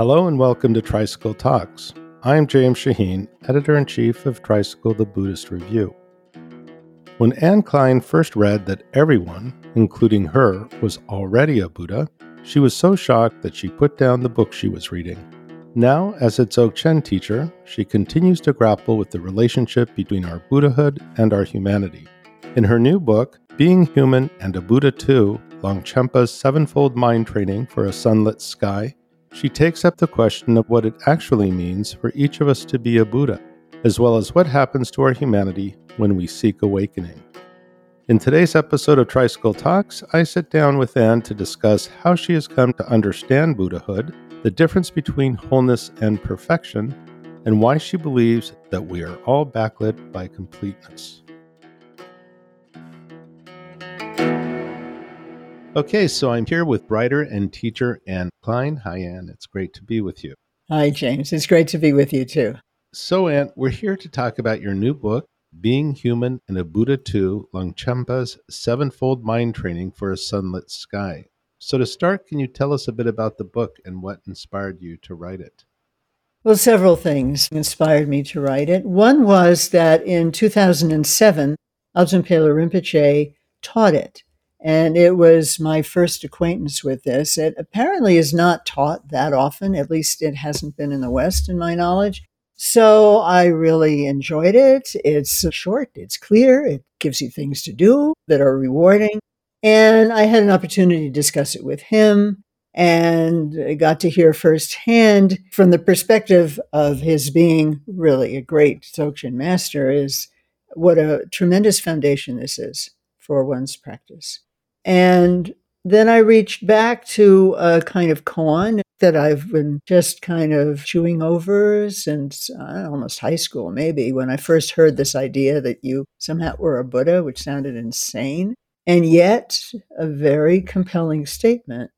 Hello and welcome to Tricycle Talks. I'm James Shaheen, editor in chief of Tricycle the Buddhist Review. When Anne Klein first read that everyone, including her, was already a Buddha, she was so shocked that she put down the book she was reading. Now, as a Dzogchen teacher, she continues to grapple with the relationship between our Buddhahood and our humanity. In her new book, Being Human and a Buddha Too Longchenpa's Sevenfold Mind Training for a Sunlit Sky, she takes up the question of what it actually means for each of us to be a Buddha, as well as what happens to our humanity when we seek awakening. In today's episode of Tricycle Talks, I sit down with Anne to discuss how she has come to understand Buddhahood, the difference between wholeness and perfection, and why she believes that we are all backlit by completeness. Okay, so I'm here with writer and teacher Anne Klein. Hi, Anne. It's great to be with you. Hi, James. It's great to be with you too. So, Anne, we're here to talk about your new book, Being Human and a Buddha Too Longchenpa's Sevenfold Mind Training for a Sunlit Sky. So, to start, can you tell us a bit about the book and what inspired you to write it? Well, several things inspired me to write it. One was that in 2007, Adzom Pela Rinpoche taught it and it was my first acquaintance with this. It apparently is not taught that often, at least it hasn't been in the West, in my knowledge. So I really enjoyed it. It's short, it's clear, it gives you things to do that are rewarding. And I had an opportunity to discuss it with him and got to hear firsthand from the perspective of his being really a great Dzogchen master is what a tremendous foundation this is for one's practice. And then I reached back to a kind of koan that I've been just kind of chewing over since uh, almost high school, maybe, when I first heard this idea that you somehow were a Buddha, which sounded insane, and yet a very compelling statement.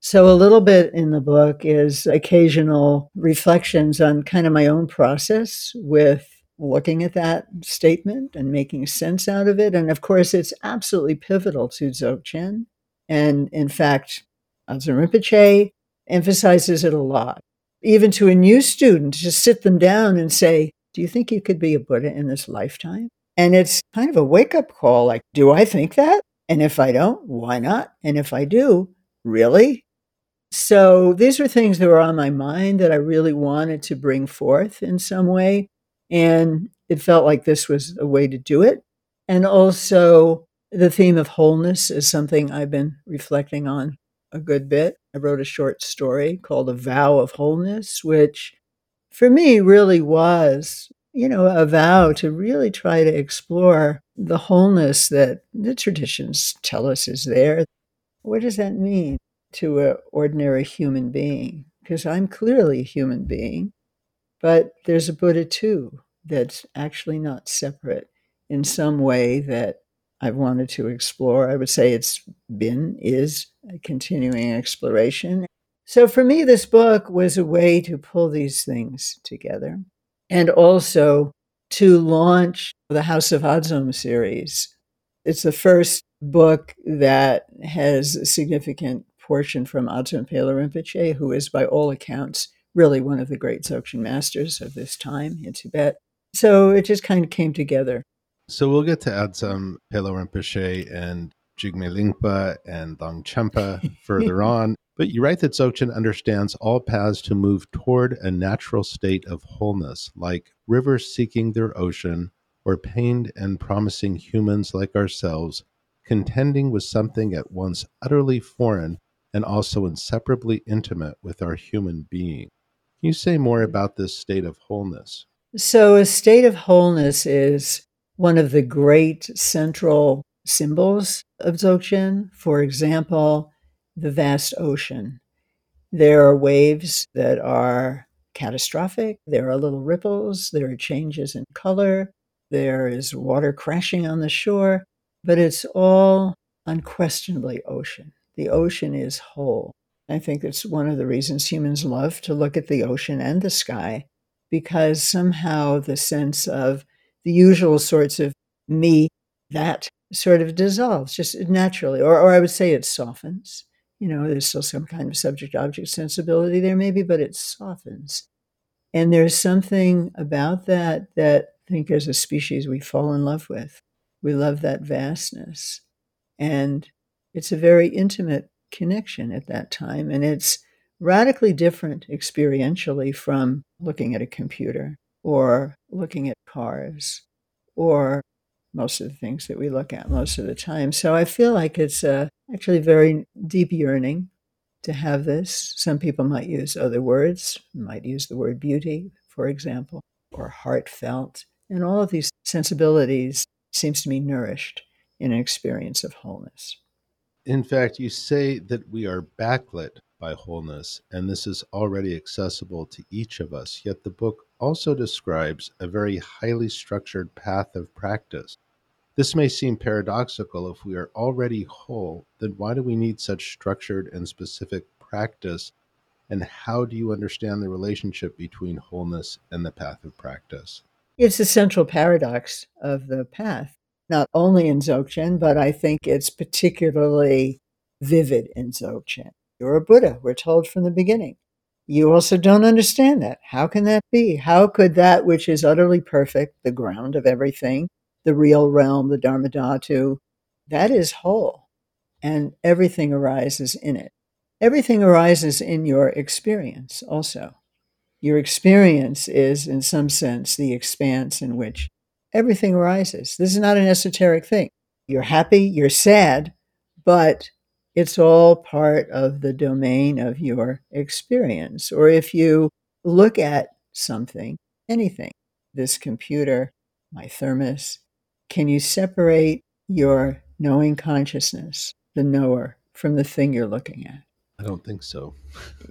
So, a little bit in the book is occasional reflections on kind of my own process with looking at that statement and making sense out of it. And of course, it's absolutely pivotal to Dzogchen. And in fact, Adzom Rinpoche emphasizes it a lot. Even to a new student, just sit them down and say, Do you think you could be a Buddha in this lifetime? And it's kind of a wake up call like, Do I think that? And if I don't, why not? And if I do, really? So these were things that were on my mind that I really wanted to bring forth in some way. And it felt like this was a way to do it. And also, the theme of wholeness is something I've been reflecting on a good bit. I wrote a short story called A Vow of Wholeness, which for me really was, you know, a vow to really try to explore the wholeness that the traditions tell us is there. What does that mean to an ordinary human being? Because I'm clearly a human being. But there's a Buddha too that's actually not separate in some way that I've wanted to explore. I would say it's been, is a continuing exploration. So for me, this book was a way to pull these things together and also to launch the House of Adzom series. It's the first book that has a significant portion from Adzom Pela Rinpoche, who is, by all accounts, really one of the great Dzogchen masters of this time in Tibet. So it just kind of came together. So we'll get to Adzom Pela Rinpoche and Jigme Lingpa and Longchenpa further on. But you write that Dzogchen understands all paths to move toward a natural state of wholeness, like rivers seeking their ocean, or pained and promising humans like ourselves, contending with something at once utterly foreign and also inseparably intimate with our human being. Can you say more mm-hmm. about this state of wholeness? So, a state of wholeness is one of the great central symbols of Dzogchen. For example, the vast ocean. There are waves that are catastrophic, there are little ripples, there are changes in color, there is water crashing on the shore, but it's all unquestionably ocean. The ocean is whole. I think that's one of the reasons humans love to look at the ocean and the sky, because somehow the sense of the usual sorts of me, that sort of dissolves just naturally, or, or I would say it softens. You know, there's still some kind of subject object sensibility there, maybe, but it softens. And there's something about that that I think as a species we fall in love with. We love that vastness. And it's a very intimate connection at that time. And it's radically different experientially from looking at a computer or looking at cars or most of the things that we look at most of the time. So I feel like it's a actually very deep yearning to have this. Some people might use other words, might use the word beauty, for example, or heartfelt. And all of these sensibilities seems to be nourished in an experience of wholeness. In fact, you say that we are backlit by wholeness, and this is already accessible to each of us. Yet the book also describes a very highly structured path of practice. This may seem paradoxical. If we are already whole, then why do we need such structured and specific practice? And how do you understand the relationship between wholeness and the path of practice? It's a central paradox of the path not only in Dzogchen, but I think it's particularly vivid in Dzogchen. You're a Buddha, we're told from the beginning. You also don't understand that. How can that be? How could that which is utterly perfect, the ground of everything, the real realm, the Dharma Dhatu, that is whole, and everything arises in it. Everything arises in your experience also. Your experience is, in some sense, the expanse in which everything arises. This is not an esoteric thing. You're happy, you're sad, but it's all part of the domain of your experience. Or if you look at something, anything, this computer, my thermos, can you separate your knowing consciousness, the knower, from the thing you're looking at? I don't think so.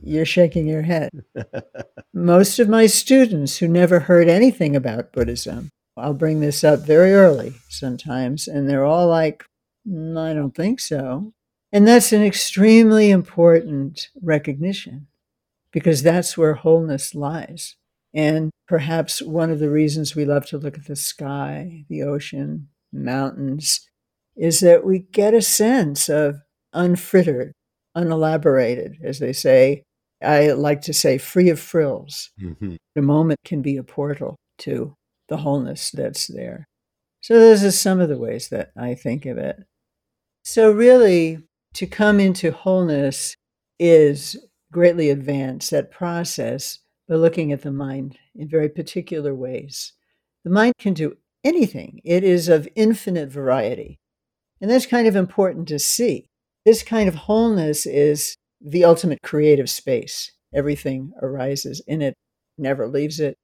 You're shaking your head. Most of my students who never heard anything about Buddhism I'll bring this up very early sometimes, and they're all like, mm, I don't think so. And that's an extremely important recognition because that's where wholeness lies. And perhaps one of the reasons we love to look at the sky, the ocean, mountains, is that we get a sense of unfrittered, unelaborated, as they say. I like to say, free of frills. Mm-hmm. The moment can be a portal to the wholeness that's there. So, those are some of the ways that I think of it. So, really, to come into wholeness is greatly advanced, that process by looking at the mind in very particular ways. The mind can do anything, it is of infinite variety. And that's kind of important to see. This kind of wholeness is the ultimate creative space. Everything arises in it, never leaves it.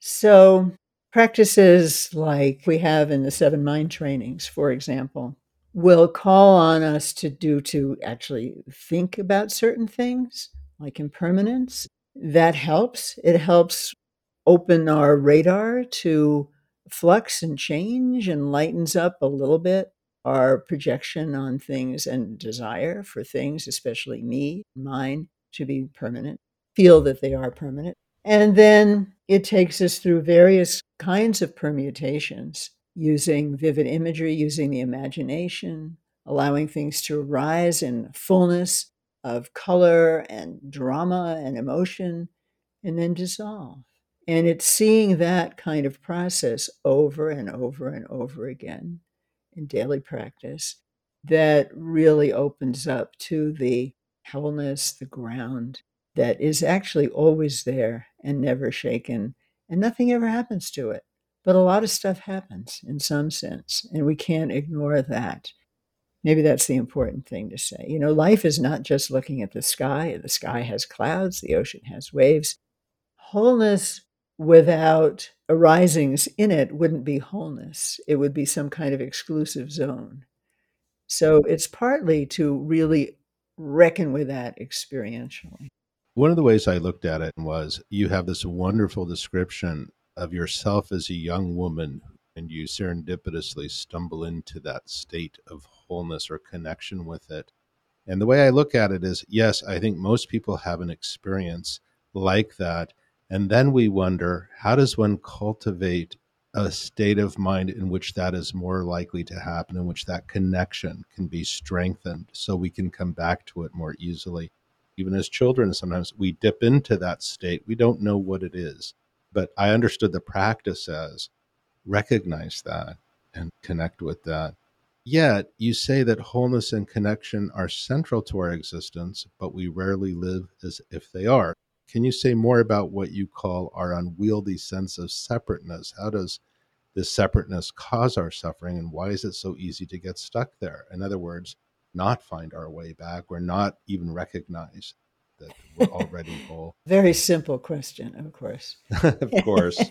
So, Practices like we have in the seven mind trainings, for example, will call on us to do to actually think about certain things, like impermanence. That helps. It helps open our radar to flux and change and lightens up a little bit our projection on things and desire for things, especially me, mine, to be permanent, feel that they are permanent. And then it takes us through various kinds of permutations using vivid imagery, using the imagination, allowing things to arise in fullness of color and drama and emotion, and then dissolve. And it's seeing that kind of process over and over and over again in daily practice that really opens up to the wholeness, the ground that is actually always there and never shaken, and nothing ever happens to it. But a lot of stuff happens in some sense, and we can't ignore that. Maybe that's the important thing to say. You know, life is not just looking at the sky. The sky has clouds, the ocean has waves. Wholeness without arisings in it wouldn't be wholeness, it would be some kind of exclusive zone. So it's partly to really reckon with that experientially. One of the ways I looked at it was you have this wonderful description of yourself as a young woman, and you serendipitously stumble into that state of wholeness or connection with it. And the way I look at it is yes, I think most people have an experience like that. And then we wonder how does one cultivate a state of mind in which that is more likely to happen, in which that connection can be strengthened so we can come back to it more easily. Even as children, sometimes we dip into that state. We don't know what it is. But I understood the practice as recognize that and connect with that. Yet, you say that wholeness and connection are central to our existence, but we rarely live as if they are. Can you say more about what you call our unwieldy sense of separateness? How does this separateness cause our suffering, and why is it so easy to get stuck there? In other words, not find our way back or not even recognize that we're already whole? Very simple question, of course. of course.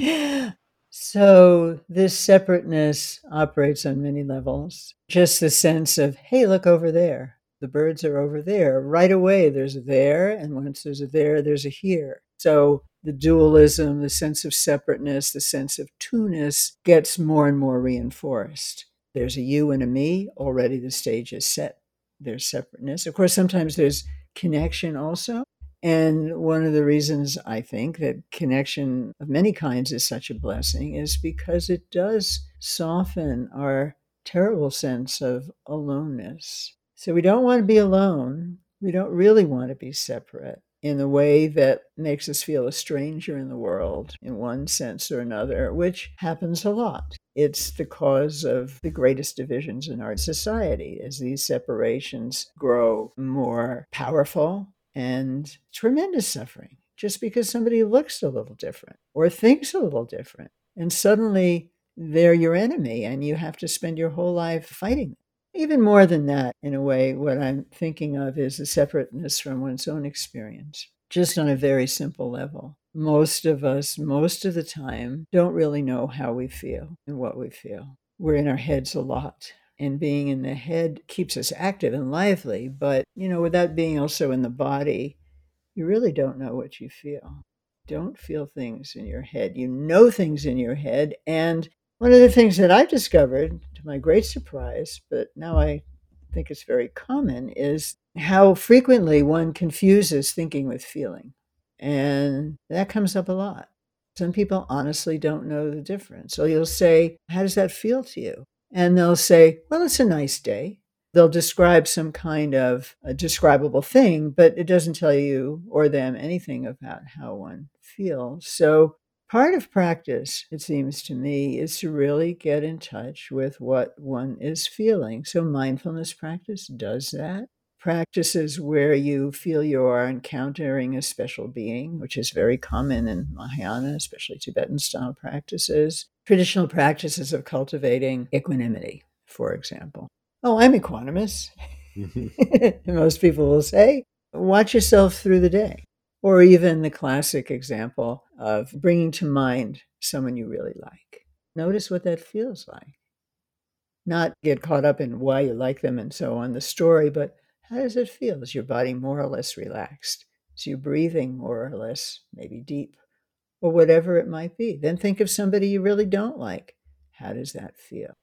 so, this separateness operates on many levels. Just the sense of, hey, look over there the birds are over there. Right away, there's a there, and once there's a there, there's a here. So the dualism, the sense of separateness, the sense of two-ness gets more and more reinforced. There's a you and a me. Already the stage is set. There's separateness. Of course, sometimes there's connection also. And one of the reasons I think that connection of many kinds is such a blessing is because it does soften our terrible sense of aloneness. So we don't want to be alone. We don't really want to be separate in a way that makes us feel a stranger in the world in one sense or another, which happens a lot. It's the cause of the greatest divisions in our society as these separations grow more powerful and tremendous suffering just because somebody looks a little different or thinks a little different. And suddenly they're your enemy and you have to spend your whole life fighting them. Even more than that, in a way, what I'm thinking of is a separateness from one's own experience, just on a very simple level. Most of us, most of the time, don't really know how we feel and what we feel. We're in our heads a lot. And being in the head keeps us active and lively. But, you know, without being also in the body, you really don't know what you feel. Don't feel things in your head. You know things in your head. And one of the things that I've discovered, to my great surprise, but now I think it's very common, is how frequently one confuses thinking with feeling. And that comes up a lot. Some people honestly don't know the difference. So you'll say, How does that feel to you? And they'll say, Well, it's a nice day. They'll describe some kind of a describable thing, but it doesn't tell you or them anything about how one feels. So Part of practice, it seems to me, is to really get in touch with what one is feeling. So, mindfulness practice does that. Practices where you feel you are encountering a special being, which is very common in Mahayana, especially Tibetan style practices. Traditional practices of cultivating equanimity, for example. Oh, I'm equanimous. Mm-hmm. Most people will say, watch yourself through the day. Or even the classic example of bringing to mind someone you really like. Notice what that feels like. Not get caught up in why you like them and so on, the story, but how does it feel? Is your body more or less relaxed? Is your breathing more or less maybe deep? Or whatever it might be. Then think of somebody you really don't like. How does that feel?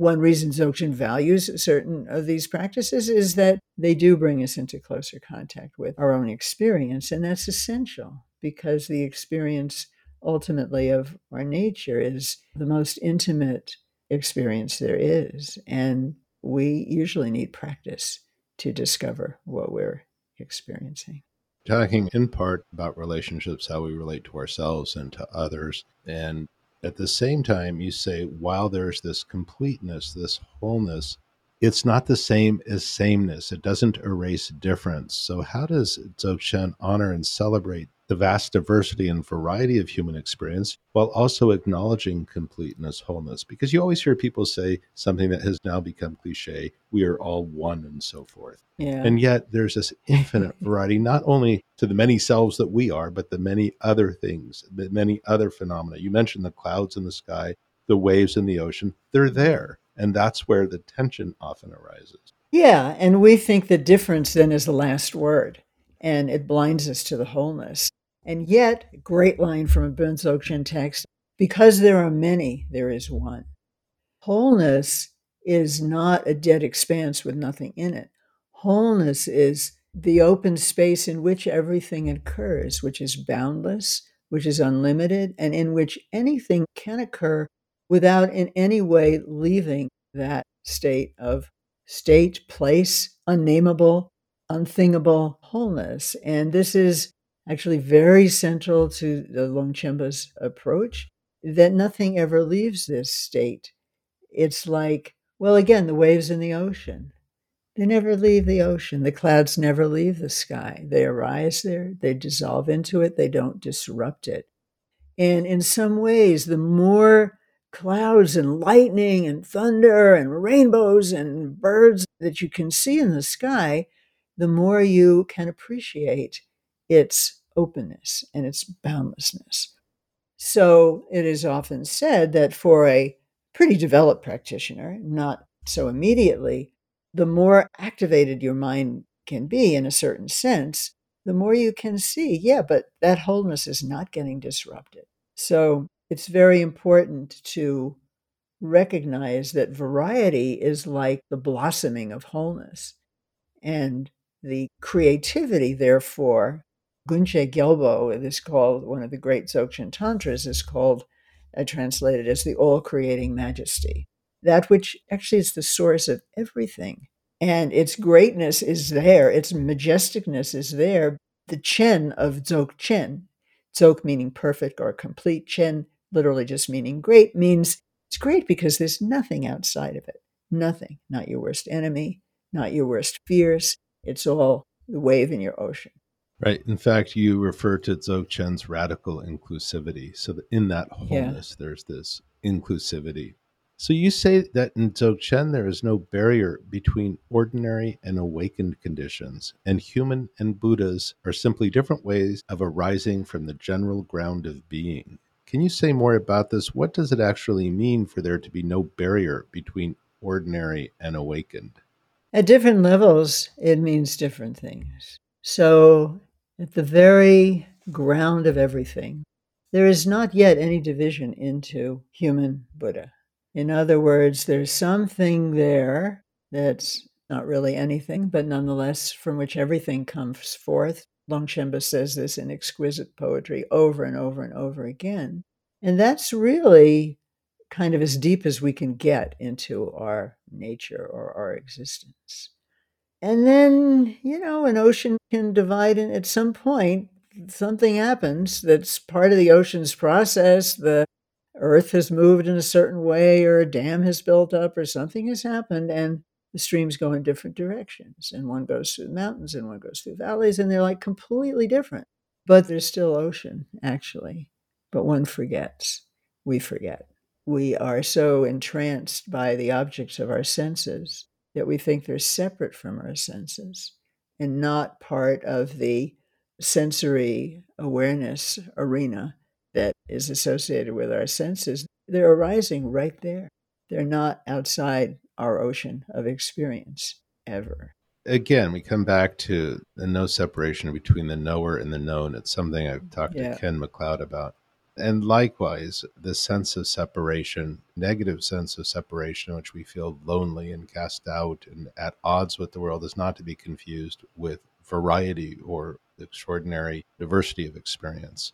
One reason Dzogchen values certain of these practices is that they do bring us into closer contact with our own experience. And that's essential because the experience ultimately of our nature is the most intimate experience there is. And we usually need practice to discover what we're experiencing. Talking in part about relationships, how we relate to ourselves and to others. And at the same time, you say, while there's this completeness, this wholeness, it's not the same as sameness. It doesn't erase difference. So, how does Dzogchen honor and celebrate the vast diversity and variety of human experience while also acknowledging completeness, wholeness. Because you always hear people say something that has now become cliche we are all one and so forth. Yeah. And yet there's this infinite variety, not only to the many selves that we are, but the many other things, the many other phenomena. You mentioned the clouds in the sky, the waves in the ocean, they're there. And that's where the tension often arises. Yeah. And we think the difference then is the last word and it blinds us to the wholeness. And yet, great line from a Bön Dzogchen text because there are many, there is one. Wholeness is not a dead expanse with nothing in it. Wholeness is the open space in which everything occurs, which is boundless, which is unlimited and in which anything can occur without in any way leaving that state of state, place, unnameable, unthingable wholeness. And this is actually very central to the Longchenpa's approach that nothing ever leaves this state. It's like, well, again, the waves in the ocean. They never leave the ocean. The clouds never leave the sky. They arise there, they dissolve into it, they don't disrupt it. And in some ways, the more clouds and lightning and thunder and rainbows and birds that you can see in the sky, the more you can appreciate its openness and its boundlessness. So it is often said that for a pretty developed practitioner, not so immediately, the more activated your mind can be in a certain sense, the more you can see, yeah, but that wholeness is not getting disrupted. So it's very important to recognize that variety is like the blossoming of wholeness. And the creativity, therefore, Kunjed Gyalpo it is called one of the great Dzogchen Tantras, is called, uh, translated as the all creating majesty. That which actually is the source of everything. And its greatness is there, its majesticness is there. The Chen of Dzogchen, Dzog meaning perfect or complete, Chen literally just meaning great, means it's great because there's nothing outside of it. Nothing. Not your worst enemy, not your worst fears. It's all the wave in your ocean. Right. In fact, you refer to Dzogchen's radical inclusivity. So that in that wholeness, yeah. there's this inclusivity. So you say that in Dzogchen there is no barrier between ordinary and awakened conditions, and human and Buddhas are simply different ways of arising from the general ground of being. Can you say more about this? What does it actually mean for there to be no barrier between ordinary and awakened? At different levels, it means different things. So, at the very ground of everything, there is not yet any division into human Buddha. In other words, there's something there that's not really anything, but nonetheless from which everything comes forth Longchenpa says this in exquisite poetry over and over and over again. And that's really kind of as deep as we can get into our nature or our existence. And then, you know, an ocean can divide, and at some point, something happens that's part of the ocean's process. The earth has moved in a certain way, or a dam has built up, or something has happened, and the streams go in different directions. And one goes through mountains and one goes through valleys, and they're like completely different. But there's still ocean, actually. But one forgets. We forget. We are so entranced by the objects of our senses that we think they're separate from our senses and not part of the sensory awareness arena that is associated with our senses. They're arising right there. They're not outside our ocean of experience ever. Again, we come back to the no separation between the knower and the known. It's something I've talked yeah. to Ken McLeod about. And likewise, the sense of separation, negative sense of separation, which we feel lonely and cast out and at odds with the world, is not to be confused with variety or extraordinary diversity of experience.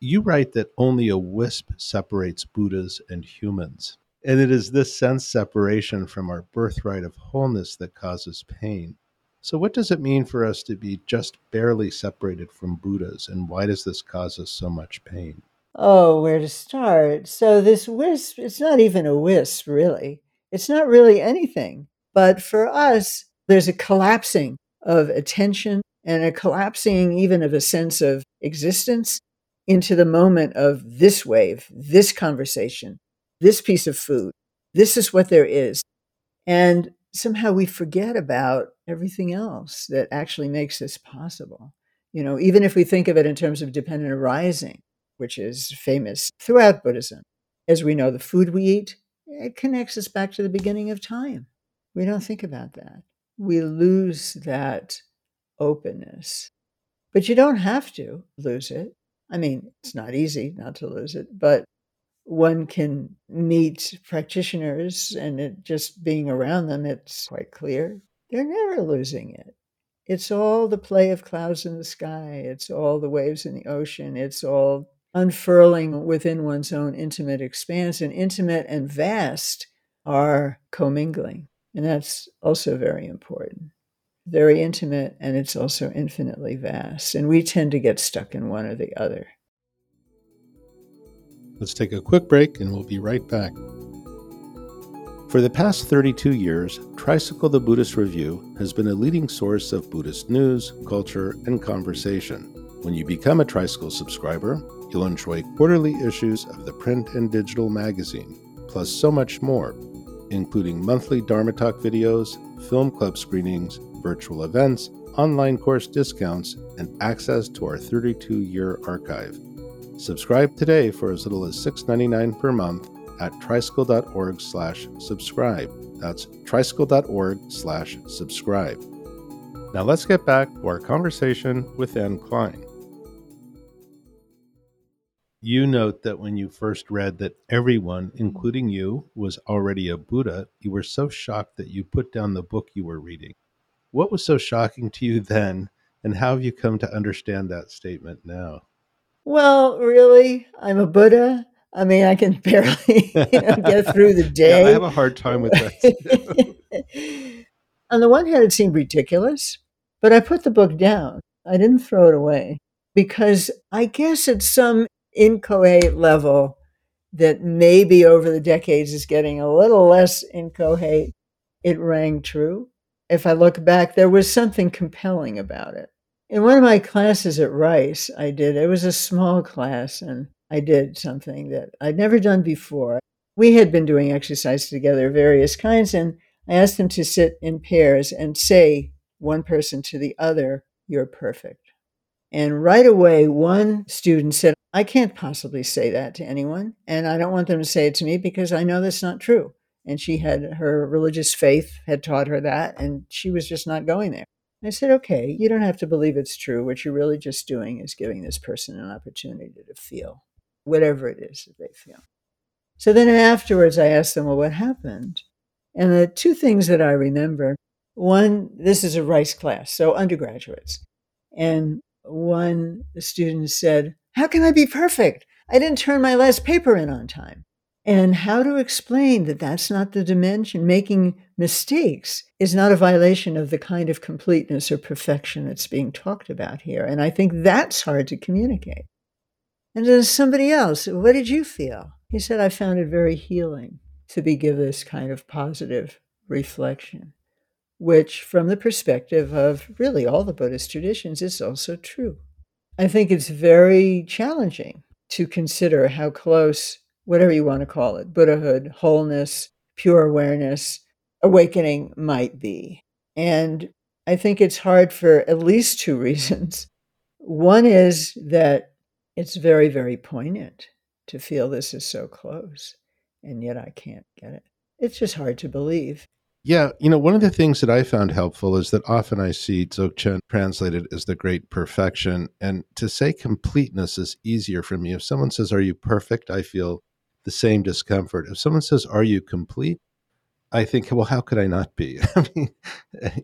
You write that only a wisp separates Buddhas and humans. And it is this sense separation from our birthright of wholeness that causes pain. So, what does it mean for us to be just barely separated from Buddhas, and why does this cause us so much pain? Oh, where to start? So, this wisp, it's not even a wisp, really. It's not really anything. But for us, there's a collapsing of attention and a collapsing even of a sense of existence into the moment of this wave, this conversation, this piece of food. This is what there is. And somehow we forget about everything else that actually makes this possible. You know, even if we think of it in terms of dependent arising, which is famous throughout Buddhism, as we know, the food we eat, it connects us back to the beginning of time. We don't think about that. We lose that openness. But you don't have to lose it. I mean, it's not easy not to lose it, but one can meet practitioners and it just being around them, it's quite clear they're never losing it. It's all the play of clouds in the sky. It's all the waves in the ocean. It's all unfurling within one's own intimate expanse. And intimate and vast are commingling. And that's also very important. Very intimate, and it's also infinitely vast. And we tend to get stuck in one or the other. Let's take a quick break and we'll be right back. For the past 32 years, Tricycle the Buddhist Review has been a leading source of Buddhist news, culture, and conversation. When you become a Tricycle subscriber, you'll enjoy quarterly issues of the print and digital magazine, plus so much more, including monthly Dharma Talk videos, film club screenings, virtual events, online course discounts, and access to our 32 year archive. Subscribe today for as little as $6.99 per month at tricycle.org slash subscribe. That's tricycle.org slash subscribe. Now let's get back to our conversation with Anne Klein. You note that when you first read that everyone, including you, was already a Buddha, you were so shocked that you put down the book you were reading. What was so shocking to you then, and how have you come to understand that statement now? Well, really, I'm a Buddha. I mean, I can barely you know, get through the day. Yeah, I have a hard time with that. On the one hand, it seemed ridiculous, but I put the book down. I didn't throw it away because I guess at some inchoate level that maybe over the decades is getting a little less inchoate, it rang true. If I look back, there was something compelling about it. In one of my classes at Rice, I did, it was a small class, and I did something that I'd never done before. We had been doing exercise together, various kinds, and I asked them to sit in pairs and say one person to the other, You're perfect. And right away, one student said, I can't possibly say that to anyone. And I don't want them to say it to me because I know that's not true. And she had her religious faith had taught her that, and she was just not going there. I said, okay, you don't have to believe it's true. What you're really just doing is giving this person an opportunity to feel whatever it is that they feel. So then afterwards, I asked them, well, what happened? And the two things that I remember one, this is a Rice class, so undergraduates. And one student said, How can I be perfect? I didn't turn my last paper in on time and how to explain that that's not the dimension. Making mistakes is not a violation of the kind of completeness or perfection that's being talked about here. And I think that's hard to communicate. And then somebody else, what did you feel? He said, I found it very healing to be given this kind of positive reflection, which, from the perspective of really all the Buddhist traditions, is also true. I think it's very challenging to consider how close whatever you want to call it Buddhahood, wholeness, pure awareness, awakening might be. And I think it's hard for at least two reasons. One is that it's very, very poignant to feel this is so close, and yet I can't get it. It's just hard to believe. Yeah, you know, one of the things that I found helpful is that often I see Dzogchen translated as the great perfection. And to say completeness is easier for me. If someone says, Are you perfect? I feel the same discomfort. If someone says, Are you complete? I think, well, how could I not be? I mean,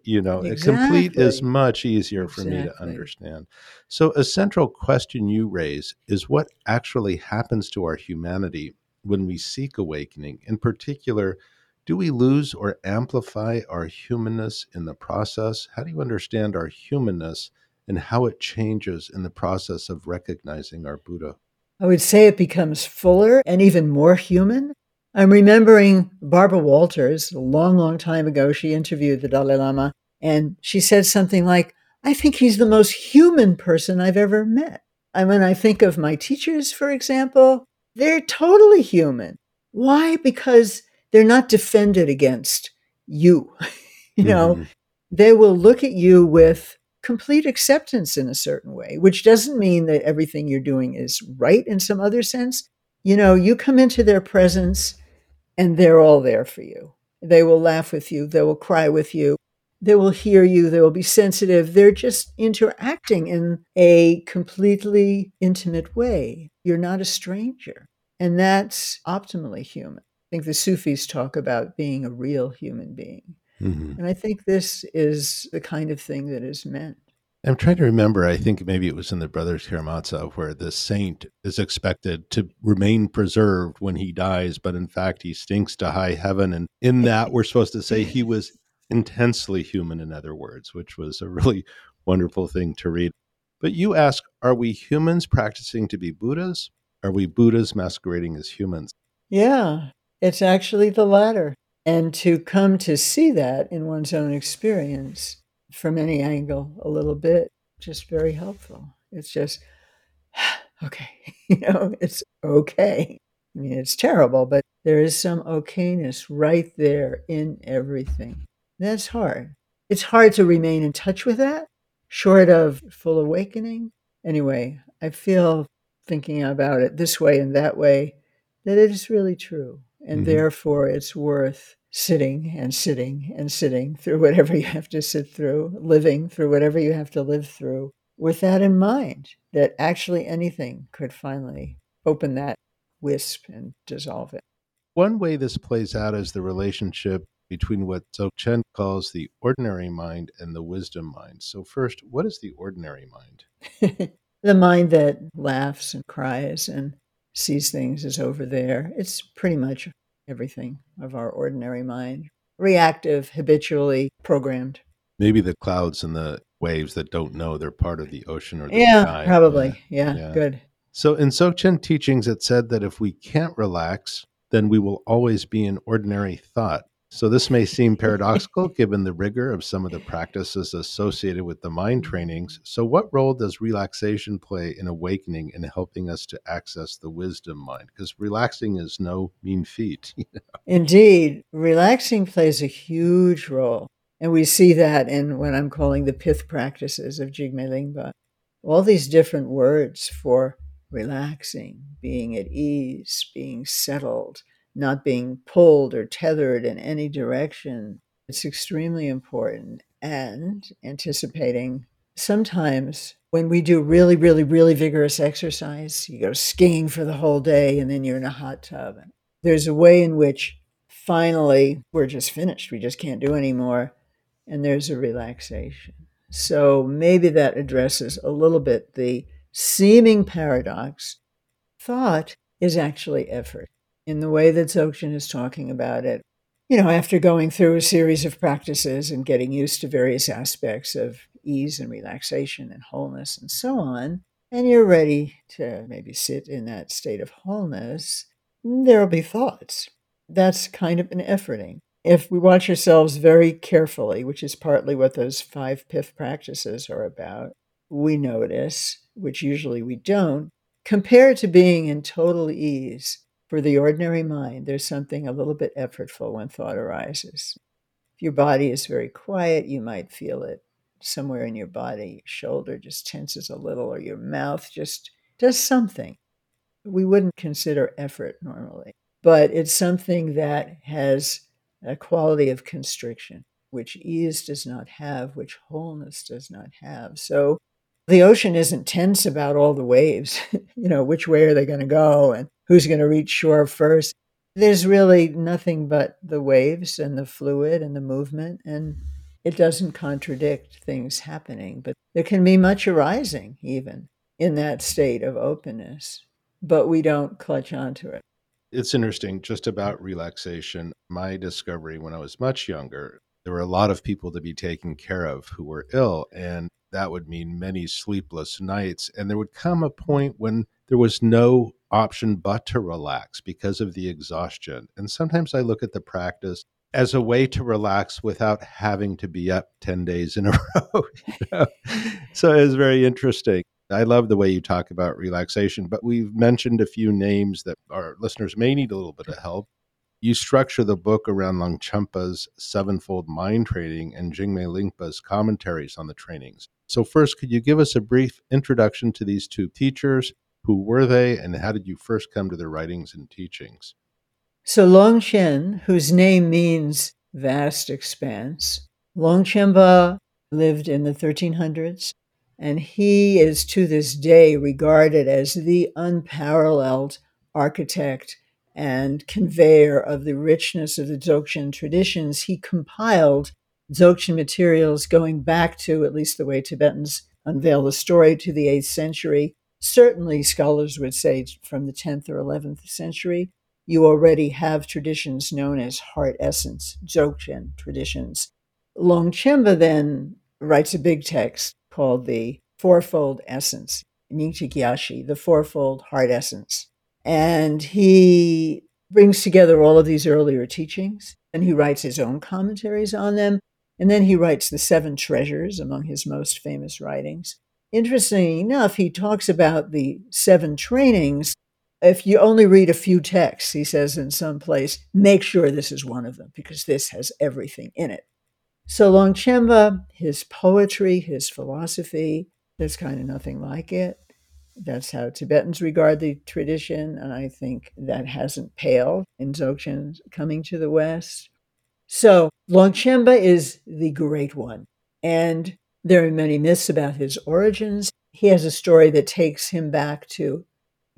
you know, exactly. complete is much easier exactly. for me to understand. So, a central question you raise is what actually happens to our humanity when we seek awakening? In particular, do we lose or amplify our humanness in the process? How do you understand our humanness and how it changes in the process of recognizing our Buddha? I would say it becomes fuller and even more human. I'm remembering Barbara Walters, a long, long time ago, she interviewed the Dalai Lama, and she said something like, I think he's the most human person I've ever met. And when I think of my teachers, for example, they're totally human. Why? Because they're not defended against you. you know, mm-hmm. they will look at you with complete acceptance in a certain way, which doesn't mean that everything you're doing is right in some other sense. You know, you come into their presence and they're all there for you. They will laugh with you, they will cry with you, they will hear you, they will be sensitive. They're just interacting in a completely intimate way. You're not a stranger. And that's optimally human. I think the Sufis talk about being a real human being. Mm-hmm. And I think this is the kind of thing that is meant. I'm trying to remember. I think maybe it was in the Brothers Karamazov where the saint is expected to remain preserved when he dies, but in fact he stinks to high heaven. And in that, we're supposed to say he was intensely human, in other words, which was a really wonderful thing to read. But you ask, are we humans practicing to be Buddhas? Are we Buddhas masquerading as humans? Yeah, it's actually the latter. And to come to see that in one's own experience from any angle a little bit, just very helpful. It's just, okay, you know, it's okay. I mean, it's terrible, but there is some okayness right there in everything. That's hard. It's hard to remain in touch with that, short of full awakening. Anyway, I feel thinking about it this way and that way that it is really true. And mm-hmm. therefore, it's worth sitting and sitting and sitting through whatever you have to sit through, living through whatever you have to live through, with that in mind that actually anything could finally open that wisp and dissolve it. One way this plays out is the relationship between what Dzogchen calls the ordinary mind and the wisdom mind. So, first, what is the ordinary mind? the mind that laughs and cries and sees things as over there. It's pretty much everything of our ordinary mind, reactive, habitually programmed. Maybe the clouds and the waves that don't know they're part of the ocean or the yeah, sky. Probably. Yeah, yeah, yeah. good. So in Dzogchen teachings, it said that if we can't relax, then we will always be in ordinary thought. So, this may seem paradoxical given the rigor of some of the practices associated with the mind trainings. So, what role does relaxation play in awakening and helping us to access the wisdom mind? Because relaxing is no mean feat. You know? Indeed, relaxing plays a huge role. And we see that in what I'm calling the pith practices of Jigme Lingpa. All these different words for relaxing, being at ease, being settled not being pulled or tethered in any direction. It's extremely important. And anticipating sometimes when we do really, really, really vigorous exercise, you go skiing for the whole day and then you're in a hot tub. There's a way in which finally we're just finished. We just can't do anymore. And there's a relaxation. So maybe that addresses a little bit the seeming paradox. Thought is actually effort in the way that Dzogchen is talking about it. You know, after going through a series of practices and getting used to various aspects of ease and relaxation and wholeness and so on, and you're ready to maybe sit in that state of wholeness, there'll be thoughts. That's kind of an efforting. If we watch ourselves very carefully, which is partly what those five pith practices are about, we notice, which usually we don't, compared to being in total ease, for the ordinary mind, there's something a little bit effortful when thought arises. If your body is very quiet, you might feel it somewhere in your body. Your shoulder just tenses a little, or your mouth just does something. We wouldn't consider effort normally, but it's something that has a quality of constriction, which ease does not have, which wholeness does not have. So the ocean isn't tense about all the waves, you know, which way are they going to go and who's going to reach shore first. There's really nothing but the waves and the fluid and the movement, and it doesn't contradict things happening. But there can be much arising, even in that state of openness, but we don't clutch onto it. It's interesting, just about relaxation. My discovery when I was much younger, there were a lot of people to be taken care of who were ill. And that would mean many sleepless nights. And there would come a point when there was no option but to relax because of the exhaustion. And sometimes I look at the practice as a way to relax without having to be up 10 days in a row. So it's very interesting. I love the way you talk about relaxation, but we've mentioned a few names that our listeners may need a little bit of help you structure the book around Longchenpa's sevenfold mind training and Jigme Lingpa's commentaries on the trainings. So, first, could you give us a brief introduction to these two teachers? Who were they, and how did you first come to their writings and teachings? So, Longchen, whose name means vast expanse, Longchenpa lived in the 1300s, and he is to this day regarded as the unparalleled architect and conveyor of the richness of the Dzogchen traditions, he compiled Dzogchen materials going back to at least the way Tibetans unveil the story to the 8th century. Certainly, scholars would say from the 10th or 11th century, you already have traditions known as heart essence, Dzogchen traditions. Longchenpa then writes a big text called the Fourfold Essence, Nyingchi Gyatso, the Fourfold Heart Essence. And he brings together all of these earlier teachings and he writes his own commentaries on them. And then he writes the Seven Treasures among his most famous writings. Interestingly enough, he talks about the seven trainings. If you only read a few texts, he says in some place, make sure this is one of them because this has everything in it. So Longchenpa, his poetry, his philosophy, there's kind of nothing like it. That's how Tibetans regard the tradition, and I think that hasn't paled in Dzogchen coming to the West. So Longchenpa is the great one, and there are many myths about his origins. He has a story that takes him back to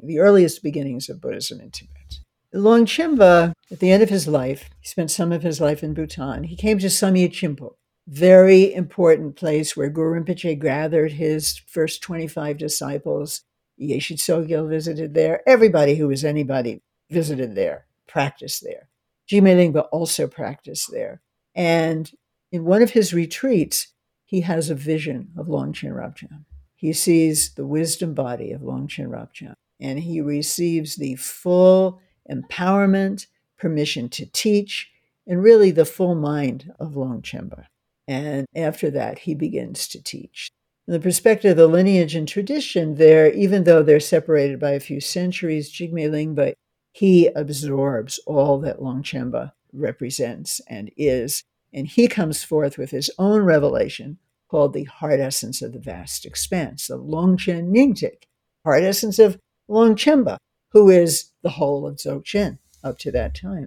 the earliest beginnings of Buddhism in Tibet. Longchenpa, at the end of his life, he spent some of his life in Bhutan. He came to Samye Chimpo, very important place where Guru Rinpoche gathered his first 25 disciples. Yeshe Tsogyal visited there. Everybody who was anybody visited there, practiced there. Jigme Lingpa also practiced there. And in one of his retreats, he has a vision of Longchen Rabjam. He sees the wisdom body of Longchen Rabjam, and he receives the full empowerment, permission to teach, and really the full mind of Longchenpa. And after that, he begins to teach. From the perspective of the lineage and tradition, there, even though they're separated by a few centuries, Jigme Lingpa, he absorbs all that Longchenpa represents and is and he comes forth with his own revelation called the heart essence of the vast expanse, the Longchen Nyingtik, heart essence of Longchenpa, who is the whole of Dzogchen up to that time.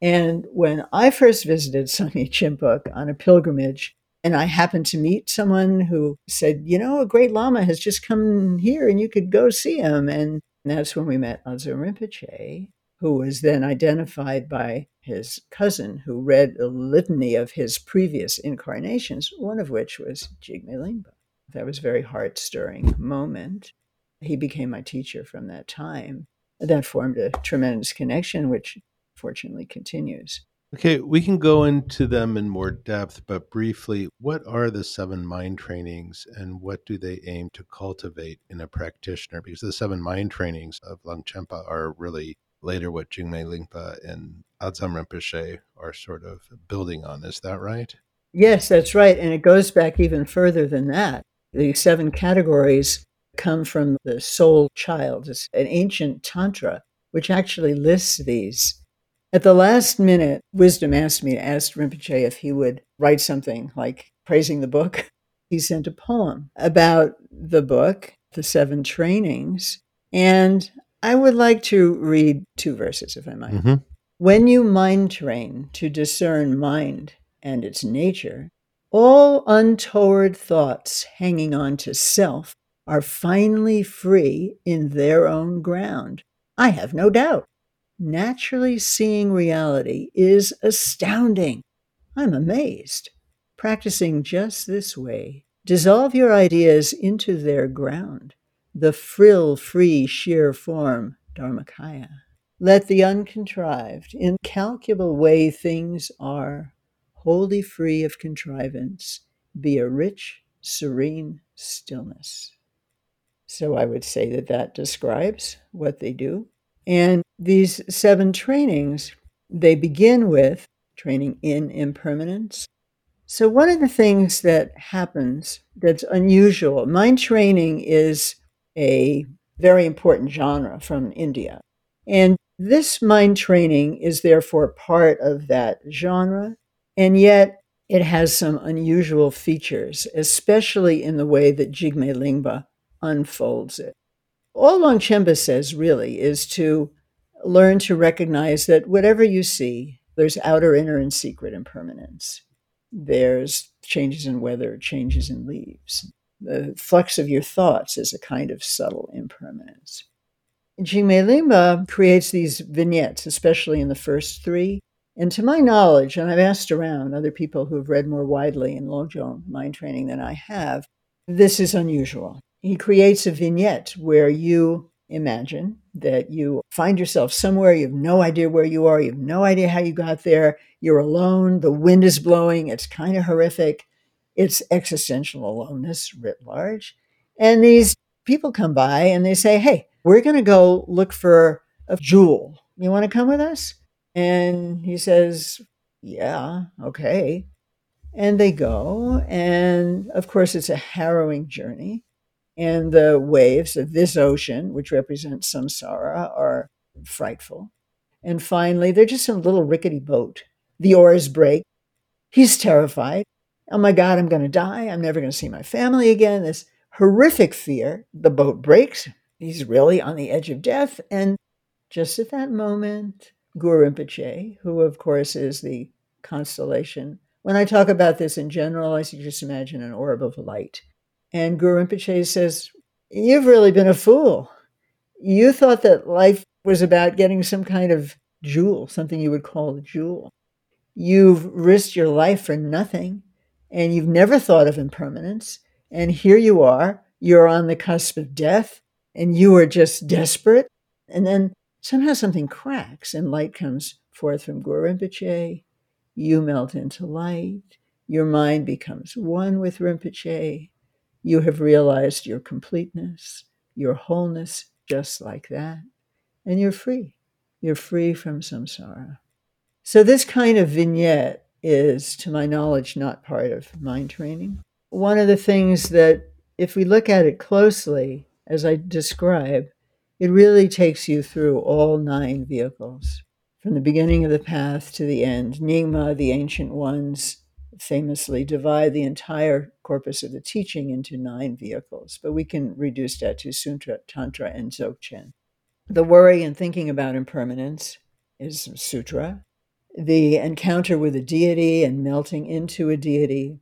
And when I first visited Samye Chimpuk on a pilgrimage, and I happened to meet someone who said, You know, a great Lama has just come here and you could go see him. And that's when we met Adzom Rinpoche, who was then identified by his cousin, who read a litany of his previous incarnations, one of which was Jigme Lingpa. That was a very heart stirring moment. He became my teacher from that time. That formed a tremendous connection, which fortunately continues. Okay, we can go into them in more depth, but briefly, what are the seven mind trainings and what do they aim to cultivate in a practitioner? Because the seven mind trainings of Longchenpa are really later what Jigme Lingpa and Adzom Rinpoche are sort of building on. Is that right? Yes, that's right. And it goes back even further than that. The seven categories come from the soul child. It's an ancient tantra, which actually lists these. At the last minute, Wisdom asked me to ask Rinpoche if he would write something like praising the book. He sent a poem about the book, the seven trainings. And I would like to read two verses, if I might. Mm-hmm. When you mind train to discern mind and its nature, all untoward thoughts hanging on to self are finally free in their own ground. I have no doubt. Naturally seeing reality is astounding. I'm amazed. Practicing just this way, dissolve your ideas into their ground the frill free sheer form, Dharmakaya. Let the uncontrived, incalculable way things are, wholly free of contrivance, be a rich, serene stillness. So I would say that that describes what they do. And these seven trainings, they begin with training in impermanence. So, one of the things that happens that's unusual, mind training is a very important genre from India. And this mind training is therefore part of that genre, and yet it has some unusual features, especially in the way that Jigme Lingpa unfolds it. All Longchenpa says really is to learn to recognize that whatever you see, there's outer, inner, and secret impermanence. There's changes in weather, changes in leaves the flux of your thoughts is a kind of subtle impermanence. Jigme Lingpa creates these vignettes, especially in the first three. And to my knowledge, and I've asked around other people who have read more widely in Lojong mind training than I have, this is unusual. He creates a vignette where you imagine that you find yourself somewhere, you have no idea where you are, you have no idea how you got there, you're alone, the wind is blowing, it's kind of horrific. It's existential aloneness writ large. And these people come by and they say, Hey, we're going to go look for a jewel. You want to come with us? And he says, Yeah, okay. And they go. And of course, it's a harrowing journey. And the waves of this ocean, which represents samsara, are frightful. And finally, they're just in a little rickety boat. The oars break. He's terrified. Oh my God, I'm going to die. I'm never going to see my family again. This horrific fear. The boat breaks. He's really on the edge of death. And just at that moment, Guru Rinpoche, who of course is the constellation. When I talk about this in general, I just imagine an orb of light. And Guru Rinpoche says, You've really been a fool. You thought that life was about getting some kind of jewel, something you would call a jewel. You've risked your life for nothing, and you've never thought of impermanence. And here you are, you're on the cusp of death, and you are just desperate. And then somehow something cracks, and light comes forth from Guru Rinpoche. You melt into light. Your mind becomes one with Rinpoche. You have realized your completeness, your wholeness, just like that. And you're free. You're free from samsara. So, this kind of vignette is, to my knowledge, not part of mind training. One of the things that, if we look at it closely, as I describe, it really takes you through all nine vehicles from the beginning of the path to the end. Nyingma, the ancient ones, famously divide the entire corpus of the teaching into nine vehicles, but we can reduce that to Sutra, Tantra, and Dzogchen. The worry and thinking about impermanence is Sutra. The encounter with a deity and melting into a deity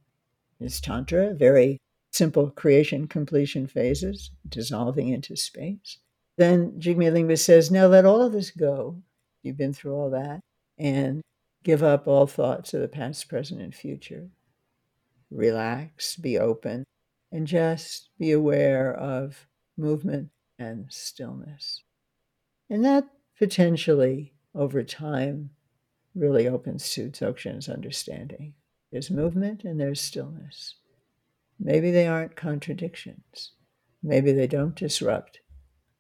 is Tantra, very simple creation completion phases, dissolving into space. Then Jigme Lingpa says, Now let all of this go. You've been through all that. And give up all thoughts of the past, present, and future. Relax, be open, and just be aware of movement and stillness. And that potentially, over time, really opens to Dzogchen's understanding. There's movement and there's stillness. Maybe they aren't contradictions. Maybe they don't disrupt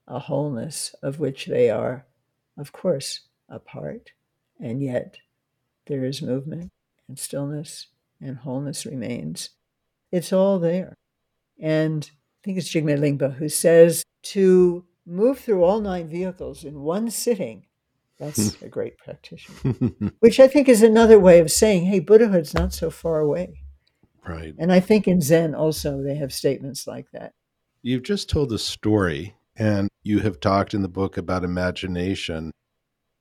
a wholeness of which they are, of course, a part, and yet there is movement and stillness and wholeness remains. It's all there. And I think it's Jigme Lingpa who says to move through all nine vehicles in one sitting, that's a great practitioner. Which I think is another way of saying, hey, Buddhahood's not so far away. Right. And I think in Zen also they have statements like that. You've just told a story and you have talked in the book about imagination.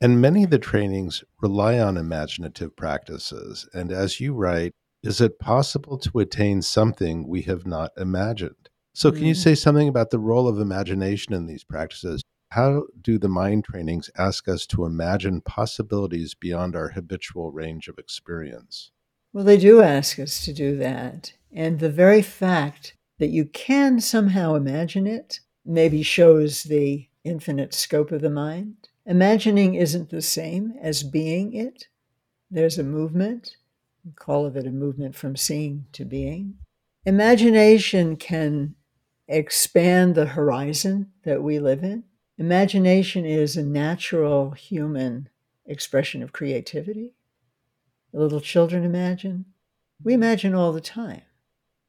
And many of the trainings rely on imaginative practices. And as you write, is it possible to attain something we have not imagined? So, can mm. you say something about the role of imagination in these practices? How do the mind trainings ask us to imagine possibilities beyond our habitual range of experience? Well, they do ask us to do that. And the very fact that you can somehow imagine it maybe shows the infinite scope of the mind. Imagining isn't the same as being it. There's a movement, we call of it a movement from seeing to being. Imagination can expand the horizon that we live in. Imagination is a natural human expression of creativity. Little children imagine. We imagine all the time.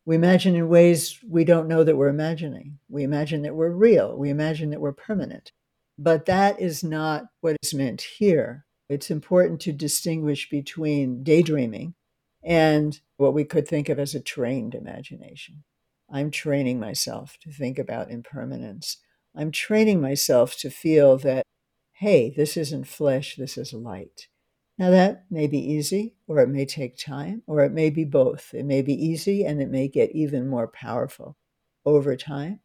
We imagine in ways we don't know that we're imagining. We imagine that we're real. We imagine that we're permanent. But that is not what is meant here. It's important to distinguish between daydreaming and what we could think of as a trained imagination. I'm training myself to think about impermanence. I'm training myself to feel that, hey, this isn't flesh, this is light. Now, that may be easy, or it may take time, or it may be both. It may be easy and it may get even more powerful over time.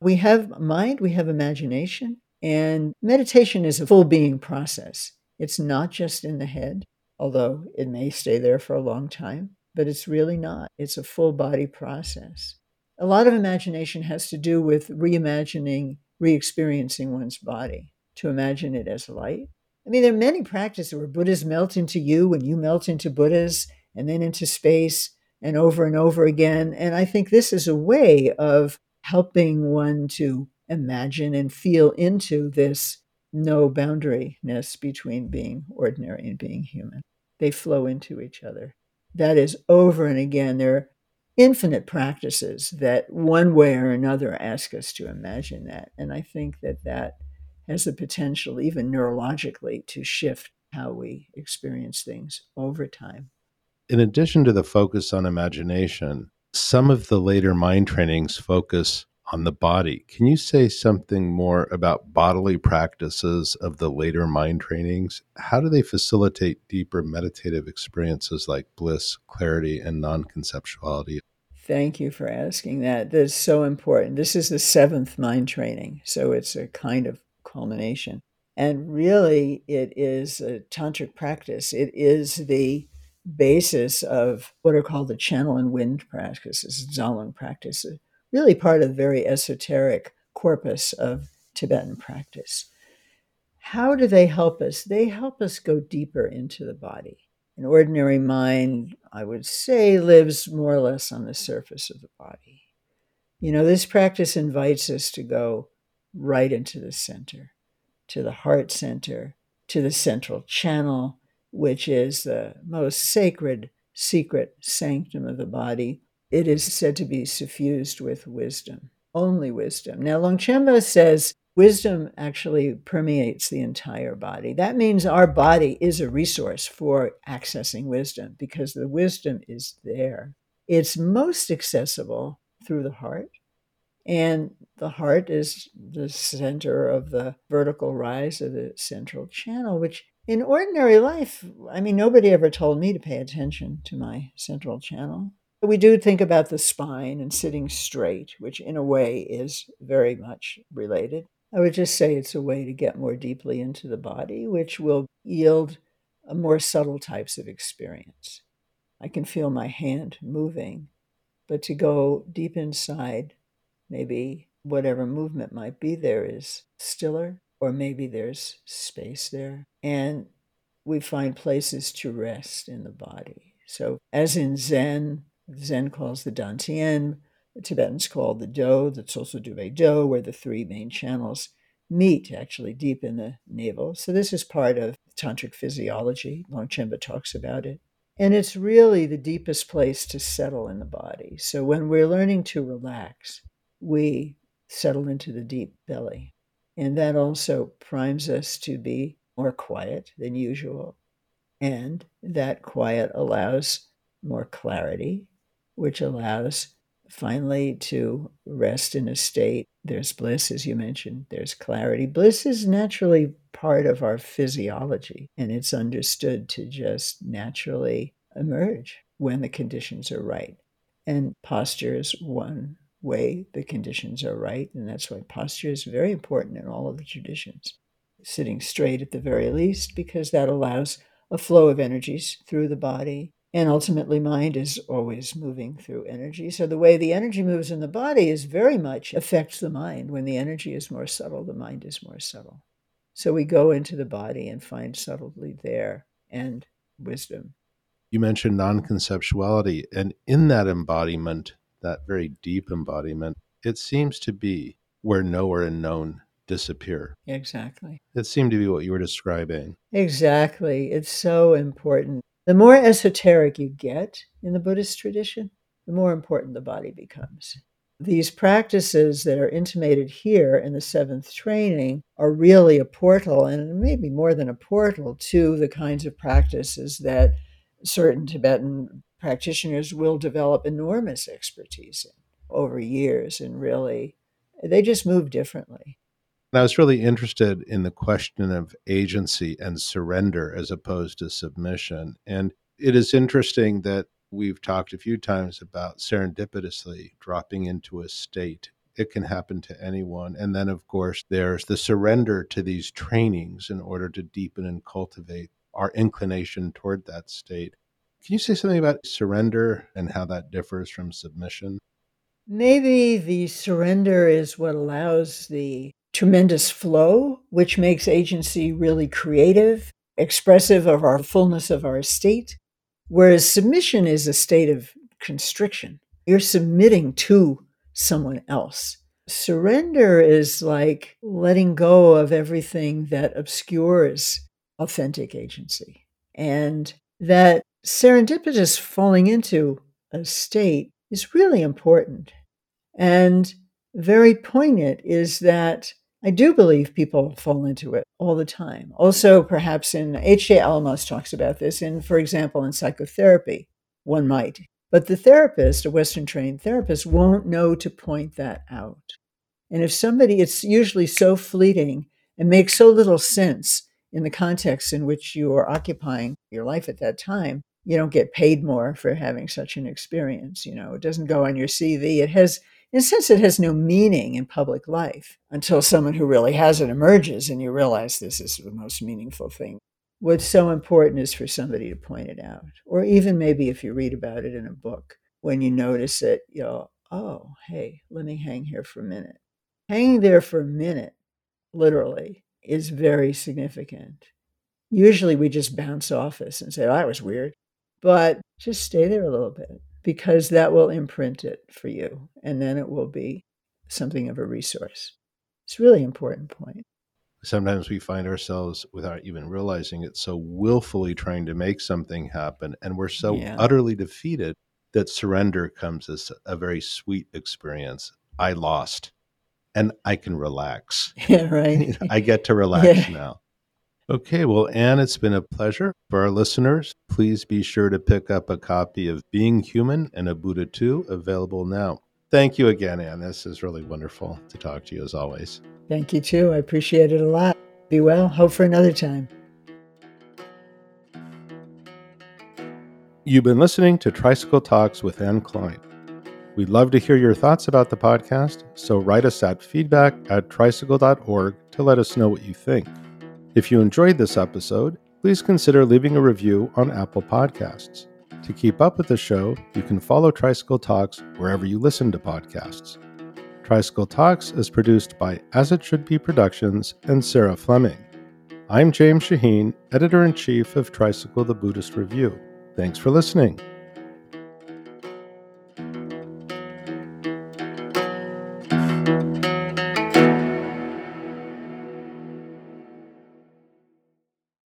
We have mind, we have imagination, and meditation is a full being process. It's not just in the head, although it may stay there for a long time, but it's really not. It's a full body process. A lot of imagination has to do with reimagining, re experiencing one's body, to imagine it as light. I mean, there are many practices where Buddhas melt into you and you melt into Buddhas and then into space and over and over again. And I think this is a way of helping one to imagine and feel into this no boundaryness between being ordinary and being human. They flow into each other. That is over and again. There are infinite practices that one way or another ask us to imagine that. And I think that that has the potential, even neurologically, to shift how we experience things over time. In addition to the focus on imagination, some of the later mind trainings focus on the body. Can you say something more about bodily practices of the later mind trainings? How do they facilitate deeper meditative experiences like bliss, clarity, and non conceptuality? Thank you for asking that. That's so important. This is the seventh mind training, so it's a kind of culmination. And really, it is a tantric practice. It is the basis of what are called the channel and wind practices, Tsalung practices really part of the very esoteric corpus of Tibetan practice. How do they help us? They help us go deeper into the body. An ordinary mind, I would say, lives more or less on the surface of the body. You know, this practice invites us to go right into the center, to the heart center, to the central channel, which is the most sacred, secret sanctum of the body, it is said to be suffused with wisdom, only wisdom. Now, Longchenpa says wisdom actually permeates the entire body. That means our body is a resource for accessing wisdom because the wisdom is there. It's most accessible through the heart. And the heart is the center of the vertical rise of the central channel, which in ordinary life, I mean, nobody ever told me to pay attention to my central channel. We do think about the spine and sitting straight, which in a way is very much related. I would just say it's a way to get more deeply into the body, which will yield uh, more subtle types of experience. I can feel my hand moving, but to go deep inside, maybe whatever movement might be there is stiller, or maybe there's space there. And we find places to rest in the body. So, as in Zen, Zen calls the Dantian, the Tibetans call the Do, that's also Dube Do, where the three main channels meet actually deep in the navel. So this is part of tantric physiology. Longchenpa talks about it. And it's really the deepest place to settle in the body. So when we're learning to relax, we settle into the deep belly. And that also primes us to be more quiet than usual. And that quiet allows more clarity which allows finally to rest in a state. There's bliss, as you mentioned, there's clarity. Bliss is naturally part of our physiology, and it's understood to just naturally emerge when the conditions are right. And posture is one way the conditions are right, and that's why posture is very important in all of the traditions. Sitting straight at the very least, because that allows a flow of energies through the body and ultimately, mind is always moving through energy. So, the way the energy moves in the body is very much affects the mind. When the energy is more subtle, the mind is more subtle. So, we go into the body and find subtlety there and wisdom. You mentioned non conceptuality, and in that embodiment, that very deep embodiment, it seems to be where knower and known disappear. Exactly. It seemed to be what you were describing. Exactly. It's so important. The more esoteric you get in the Buddhist tradition, the more important the body becomes. These practices that are intimated here in the seventh training are really a portal, and maybe more than a portal, to the kinds of practices that certain Tibetan practitioners will develop enormous expertise in over years. And really, they just move differently. And I was really interested in the question of agency and surrender as opposed to submission. And it is interesting that we've talked a few times about serendipitously dropping into a state. It can happen to anyone. And then, of course, there's the surrender to these trainings in order to deepen and cultivate our inclination toward that state. Can you say something about surrender and how that differs from submission? Maybe the surrender is what allows the tremendous flow, which makes agency really creative, expressive of our fullness of our state, whereas submission is a state of constriction. You're submitting to someone else. Surrender is like letting go of everything that obscures authentic agency. And that serendipitous falling into a state is really important. And very poignant is that I do believe people fall into it all the time. Also, perhaps in H.J. Almaas talks about this, in, for example, in psychotherapy, one might. But the therapist, a Western trained therapist, won't know to point that out. And if somebody, it's usually so fleeting and makes so little sense in the context in which you are occupying your life at that time, you don't get paid more for having such an experience. You know, it doesn't go on your CV. It has in a sense, it has no meaning in public life until someone who really has it emerges and you realize this is the most meaningful thing. What's so important is for somebody to point it out, or even maybe if you read about it in a book, when you notice it, you'll, oh, hey, let me hang here for a minute. Hanging there for a minute, literally, is very significant. Usually we just bounce off this and say, oh, that was weird. But just stay there a little bit because that will imprint it for you and then it will be something of a resource. It's a really important point. Sometimes we find ourselves, without even realizing it, so willfully trying to make something happen, and we're so yeah. utterly defeated that surrender comes as a very sweet experience. I lost, and I can relax. Yeah, right. I get to relax yeah. now. Okay, well, Anne, it's been a pleasure. For our listeners, please be sure to pick up a copy of Being Human and a Buddha Too available now. Thank you again, Anne. This is really wonderful to talk to you as always. Thank you too. I appreciate it a lot. Be well. Hope for another time. You've been listening to Tricycle Talks with Anne Klein. We'd love to hear your thoughts about the podcast, so write us at feedback at tricycle.org to let us know what you think. If you enjoyed this episode, please consider leaving a review on Apple Podcasts. To keep up with the show, you can follow Tricycle Talks wherever you listen to podcasts. Tricycle Talks is produced by As It Should Be Productions and Sarah Fleming. I'm James Shaheen, editor in chief of Tricycle the Buddhist Review. Thanks for listening.